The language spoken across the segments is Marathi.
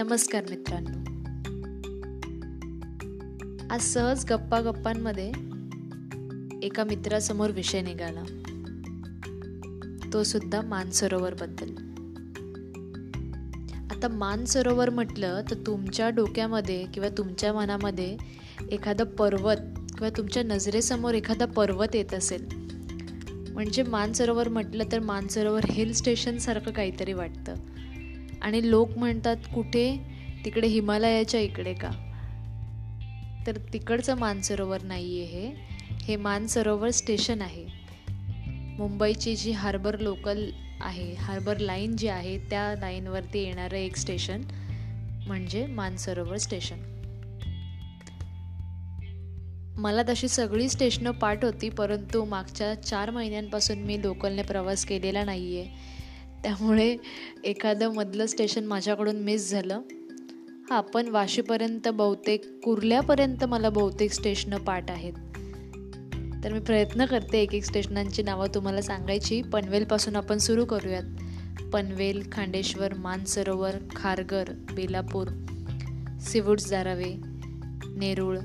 नमस्कार मित्रांनो. आज सहज गप्पा गप्पांमध्ये एका मित्रासमोर विषय निघाला. तो सुद्धा मानसरोवर बद्दल आता मानसरोवर म्हटलं तर तुमच्या डोक्यामध्ये किंवा तुमच्या मनामध्ये एखादं पर्वत किंवा तुमच्या नजरेसमोर एखादा पर्वत येत असेल. म्हणजे मानसरोवर म्हटलं तर मानसरोवर हिल स्टेशनसारखं काहीतरी वाटतं. आणि लोक म्हणतात कुठे? तिकडे हिमालयाच्या इकडे का? तर तिकडचं मानसरोवर नाही आहे हे. हे मानसरोवर स्टेशन आहे. मुंबईची जी हार्बर लोकल आहे हार्बर लाईन जी आहे त्या लाईनवरती येणारं एक स्टेशन म्हणजे मानसरोवर स्टेशन. मला तशी सगळी स्टेशनं पाठ होती परंतु मागच्या चार महिन्यांपासून मी लोकलने प्रवास केलेला नाही आहे त्यामुळे एखादं मधलं स्टेशन माझ्याकडून मिस झालं. हां पण वाशीपर्यंत बहुतेक कुर्ल्यापर्यंत मला बहुतेक स्टेशनं पाठ आहेत. तर मी प्रयत्न करते एक एक स्टेशनांची नावं तुम्हाला सांगायची. पनवेलपासून आपण सुरू करूयात. पनवेल खांडेश्वर मानसरोवर खारघर बेलापूर सिवूड्स दारावे नेरूळ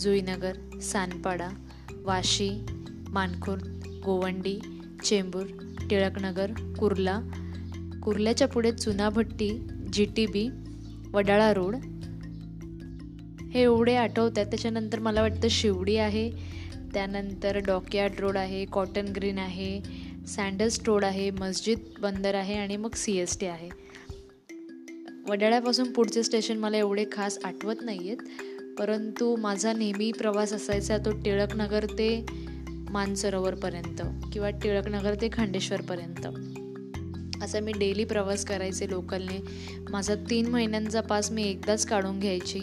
जुईनगर सानपाडा वाशी मानखुर्द गोवंडी चेंबूर टिळकनगर कुर्ला. कुर्ल्याच्या पुढे Chunabhatti G T B Wadala road. हे एवढे आठवत आहेत त्याच्यानंतर मला वाटतं शिवडी आहे. त्यानंतर डॉकयार्ड रोड आहे कॉटन ग्रीन आहे सँडल्स रोड आहे मस्जिद बंदर आहे आणि मग सी एस टी आहे. वडाळ्यापासून पुढचे स्टेशन मला एवढे खास आठवत नाही आहेत परंतु माझा नेहमी प्रवास असायचा तो टिळकनगर ते मानसरोवरपर्यंत किंवा टिळकनगर ते खांडेश्वरपर्यंत. असा मी डेली प्रवास करायचे लोकलने. माझा तीन महिन्यांचा पास मी एकदाच काढून घ्यायची.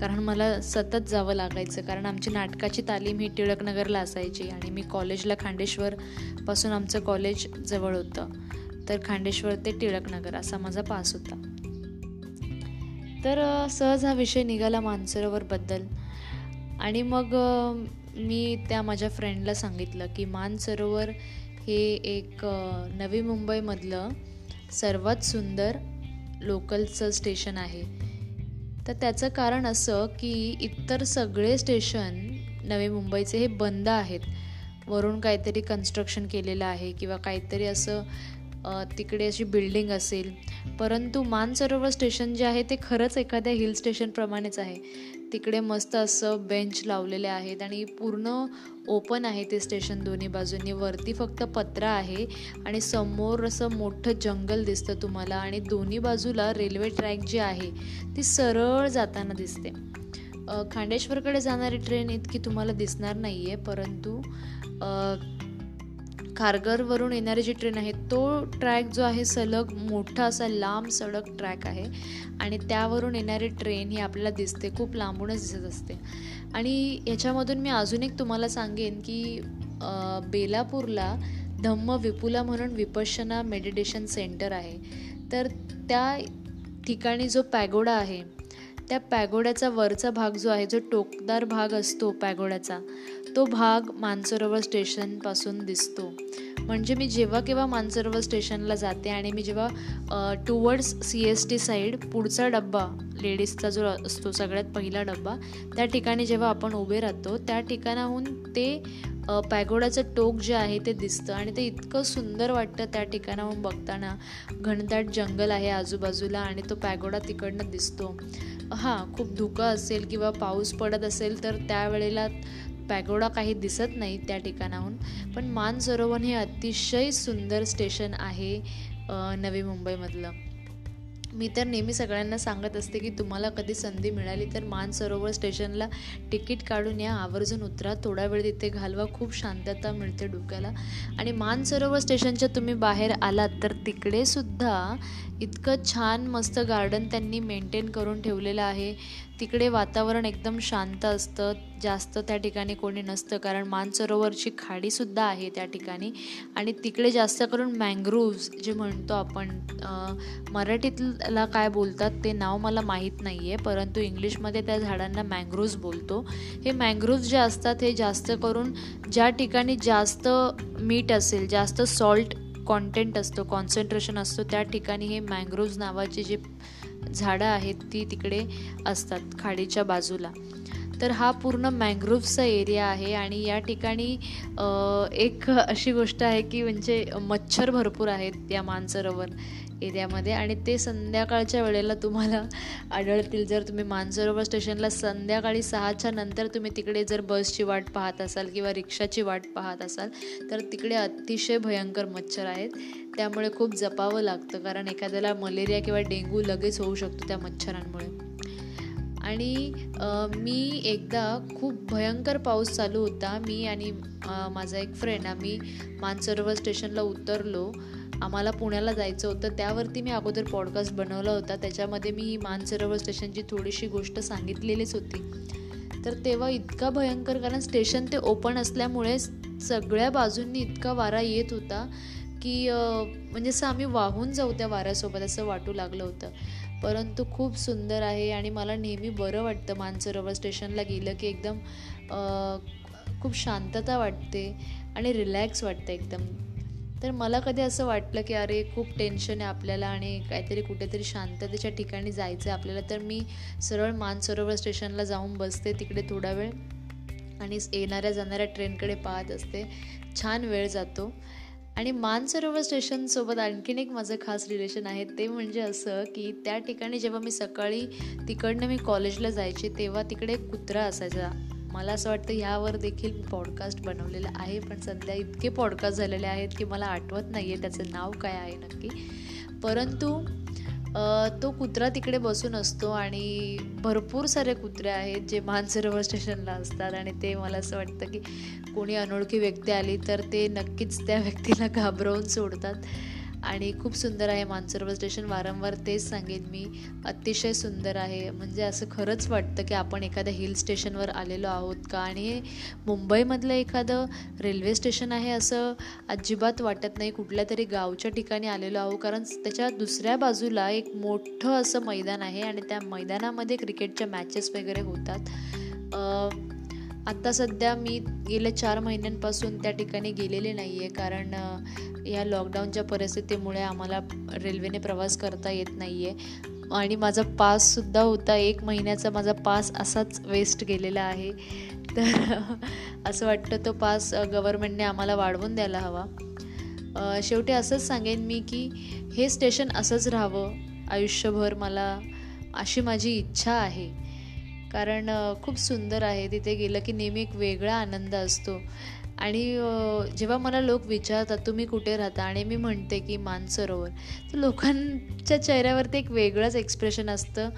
कारण मला सतत जावं लागायचं. कारण आमची नाटकाची तालीम ही टिळकनगरला असायची आणि मी कॉलेजला खांडेश्वरपासून आमचं कॉलेज जवळ होतं. तर खांडेश्वर ते टिळकनगर असा माझा पास होता. तर सहज हा विषय निघाला मानसरोवरबद्दल. आणि मग मी त्या माझ्या फ्रेंडला सांगितलं की मानसरोवर हे एक नवी मुंबईमधलं सर्वात सुंदर लोकलचं स्टेशन आहे. तर त्याचं कारण असं की इतर सगळे स्टेशन नवी मुंबईचे हे बंद आहेत. वरून काहीतरी कन्स्ट्रक्शन केलेलं आहे किंवा काहीतरी असं तिकडे अशी बिल्डिंग असेल. परंतु मानसरोवर स्टेशन जे आहे ते खरंच एखाद्या हिल स्टेशनप्रमाणेच आहे. तिकडे मस्त असं बेंच लावलेले आहेत आणि पूर्ण ओपन आहे ते स्टेशन दोन्ही बाजूंनी. वरती फक्त पत्रा आहे आणि समोर असं मोठं जंगल दिसतं तुम्हाला आणि दोन्ही बाजूला रेल्वे ट्रॅक जी आहे ती सरळ जाताना दिसते. खांडेश्वरकडे जाणारी ट्रेन इतकी तुम्हाला दिसणार नाही आहे परंतु खारघरवरून येणारी जी ट्रेन आहे तो ट्रॅक जो आहे सलग मोठा असा लांब सडक ट्रॅक आहे आणि त्यावरून येणारी ट्रेन ही आपल्याला दिसते खूप लांबूनच दिसत असते. आणि याच्यामधून मी अजून एक तुम्हाला सांगेन की बेलापूरला धम्म विपुला म्हणून विपशना मेडिटेशन सेंटर आहे. तर त्या ठिकाणी जो पॅगोडा आहे त्या पॅगोड्याचा वरचा भाग जो आहे जो टोकदार भाग असतो पॅगोड्याचा तो भाग मानसरोवर स्टेशनपासून दिसतो. म्हणजे मी जेव्हा केव्हा मानसरोवर स्टेशनला जाते आणि मी जेव्हा towards C S T side पुढचा डब्बा लेडीजचा जो असतो सगळ्यात पहिला डब्बा त्या ठिकाणी जेव्हा आपण उभे राहतो त्या ठिकाणाहून ते पॅगोडाचं टोक जे आहे ते दिसतं आणि ते इतकं सुंदर वाटतं त्या ठिकाणाहून बघताना. घनदाट जंगल आहे आजूबाजूला आणि तो पॅगोडा तिकडनं दिसतो. हां खूप धुकं असेल किंवा पाऊस पडत असेल तर त्यावेळेला पॅगोडा काही दिसत नाही त्या ठिकाणाहून. पण मानसरोवर हे अतिशय सुंदर स्टेशन आहे नवी मुंबईमधलं. मी तर नेहमी सगळ्यांना सांगत असते की तुम्हाला कधी संधी मिळाली तर मानसरोवर स्टेशनला तिकीट काढून या आवर्जून उतरा थोडा वेळ तिथे घालवा खूप शांतता मिळते डोक्याला. आणि मानसरोवर स्टेशनच्या तुम्ही बाहेर आलात तर तिकडे सुद्धा इतकं छान मस्त गार्डन त्यांनी मेंटेन करून ठेवलेलं आहे. तिकडे वातावरण एकदम शांत असतं. जास्त त्या ठिकाणी कोणी नसतं. कारण मानसरोवरची खाडीसुद्धा आहे त्या ठिकाणी. आणि तिकडे जास्त करून मँग्रोव्ज जे म्हणतो आपण मराठीतला काय बोलतात ते नाव मला माहीत नाही आहे परंतु इंग्लिशमध्ये त्या झाडांना मँग्रोव्ज बोलतो. हे मँग्रोव्ज जे असतात हे जास्त करून ज्या ठिकाणी जास्त मीठ असेल जास्त सॉल्ट कॉन्टेंट असतो कॉन्सन्ट्रेशन असतो त्या ठिकाणी हे मँग्रोव्ज नावाचे जे झाडं आहेत ती तिकडे असतात खाडीच्या बाजूला. तर हा पूर्ण मँग्रोव्हचा एरिया आहे आणि या ठिकाणी एक अशी गोष्ट आहे की म्हणजे मच्छर भरपूर आहेत या मानसरोवर एरियामध्ये आणि ते संध्याकाळच्या वेळेला तुम्हाला आढळतील. जर तुम्ही मानसरोवर स्टेशनला संध्याकाळी सहाच्या नंतर तुम्ही तिकडे जर बसची वाट पाहत असाल किंवा रिक्षाची वाट पाहत असाल तर तिकडे अतिशय भयंकर मच्छर आहेत. त्यामुळे खूप जपावं लागतं कारण एखाद्याला मलेरिया किंवा डेंग्यू लगेच होऊ शकतो त्या मच्छरांमुळे. आणि मी एकदा खूप भयंकर पाऊस चालू होता. मी आणि माझा एक फ्रेंड आम्ही मानसरोवर स्टेशनला उतरलो. आम्हाला पुण्याला जायचं होतं. त्यावरती मी अगोदर पॉडकास्ट बनवला होता. त्याच्यामध्ये मी ही मानसरोवर स्टेशनची थोडीशी गोष्ट सांगितलेलीच होती. तर तेव्हा इतका भयंकर कारण स्टेशन ते ओपन असल्यामुळे सगळ्या बाजूंनी इतका वारा येत होता की म्हणजे असं आम्ही वाहून जाऊ त्या वाऱ्यासोबत असं वाटू लागलं होतं. परंतु खूप सुंदर आहे आणि मला नेहमी बरं वाटतं मानसरोवर स्टेशनला गेलं की एकदम खूप शांतता वाटते आणि रिलॅक्स वाटतं एकदम. तर मला कधी असं वाटलं की अरे खूप टेन्शन आहे आपल्याला आणि काहीतरी कुठेतरी शांततेच्या ठिकाणी जायचं आहे आपल्याला तर मी सरळ मानसरोवर स्टेशनला जाऊन बसते तिकडे थोडा वेळ आणि येणाऱ्या जाणाऱ्या ट्रेनकडे पाहत असते. छान वेळ जातो. आणि मानसरोवर स्टेशनसोबत आणखीन एक माझं खास रिलेशन आहे. ते म्हणजे असं की त्या ठिकाणी जेव्हा मी सकाळी तिकडनं मी कॉलेजला जायचे तेव्हा तिकडे कुत्रा असायचा. मला असं वाटतं ह्यावर देखील पॉडकास्ट बनवलेलं आहे पण सध्या इतके पॉडकास्ट झालेले आहेत की मला आठवत नाही आहे त्याचं नाव काय आहे नक्की. परंतु तो कुत्रा तिकडे बसून असतो आणि भरपूर सारे कुत्रे आहेत जे मानसरोवर स्टेशनला असतात आणि ते मला असं वाटतं की कोणी अनोळखी व्यक्ती आली तर ते नक्कीच त्या व्यक्तीला घाबरवून सोडतात. आणि खूप सुंदर आहे मानसरोवर स्टेशन. वारंवार तेच सांगेन मी. अतिशय सुंदर आहे. म्हणजे असं खरंच वाटतं की आपण एखाद्या हिल स्टेशनवर आलेलो आहोत का? आणि हे मुंबईमधलं एखादं रेल्वे स्टेशन आहे असं अजिबात वाटत नाही. कुठल्या तरी गावच्या ठिकाणी आलेलो आहो कारण त्याच्या दुसऱ्या बाजूला एक मोठं असं मैदान आहे आणि त्या मैदानामध्ये क्रिकेटच्या मॅचेस वगैरे होतात. आत्ता सध्या मी गेल्या चार महिन्यांपासून त्या ठिकाणी गेलेले नाही आहे कारण या लॉकडाऊनच्या परिस्थितीमुळे आम्हाला रेल्वेने प्रवास करता येत नाही आहे आणि माझा पाससुद्धा होता एक महिन्याचा माझा पास असाच वेस्ट गेलेला आहे. तर असं वाटतं तो पास गव्हर्मेंटने आम्हाला वाढवून द्यायला हवा. शेवटी असंच सांगेन मी की हे स्टेशन असंच राहावं. आयुष्यभर मला अशी माझी इच्छा आहे. कारण खूप सुंदर आहे. तिथे गेलं की नेहमी एक वेगळा आनंद असतो. आणि जेव्हा मला लोक विचारतात तुम्ही कुठे राहता? आणि मी म्हणते की मानसरोवर. तर लोकांच्या चेहऱ्यावरती एक वेगळंच एक्सप्रेशन असतं.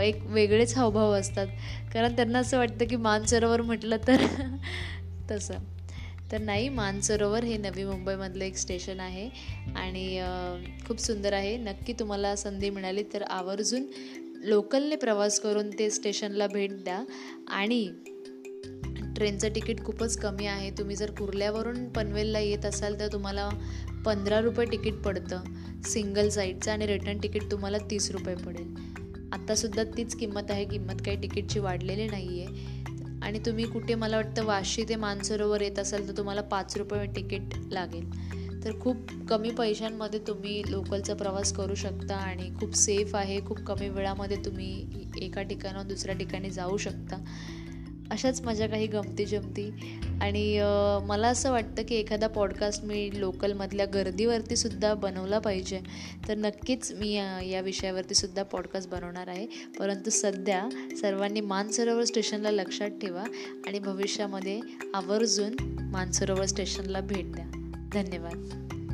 एक वेगळेच हावभाव असतात. कारण त्यांना असं वाटतं की मानसरोवर म्हटलं तर तसं. तर नाही मानसरोवर हे नवी मुंबईमधलं एक स्टेशन आहे. आणि खूप सुंदर आहे. नक्की तुम्हाला संधी मिळाली तर आवर्जून लोकलने प्रवास करून ते स्टेशनला भेट द्या. आणि ट्रेनचं तिकीट खूपच कमी आहे. तुम्ही जर कुर्ल्यावरून पनवेलला येत असाल तर तुम्हाला पंधरा रुपये तिकीट पडतं. सिंगल साईडचं आणि रिटर्न तिकीट तुम्हाला तीस रुपये पडेल. आत्तासुद्धा तीच किंमत आहे. किंमत काही तिकीटची वाढलेली नाही आहे आणि तुम्ही कुठे मला वाटतं वाशी ते मानसरोवर येत असाल तर तुम्हाला पाच रुपये तिकीट लागेल. तर खूप कमी पैशांमध्ये तुम्ही लोकलचा प्रवास करू शकता आणि खूप सेफ आहे. खूप कमी वेळामध्ये तुम्ही एका ठिकाणाहून दुसऱ्या ठिकाणी जाऊ शकता. अशाच माझ्या काही गमती जमती आणि मला असं वाटतं की एखादा पॉडकास्ट मी लोकलमधल्या गर्दीवरती सुद्धा बनवला पाहिजे. तर नक्कीच मी या विषयावरती सुद्धा पॉडकास्ट बनवणार आहे. परंतु सध्या सर्वांनी मानसरोवर स्टेशनला लक्षात ठेवा आणि भविष्यामध्ये आवर्जून मानसरोवर स्टेशनला भेट द्या. धन्यवाद.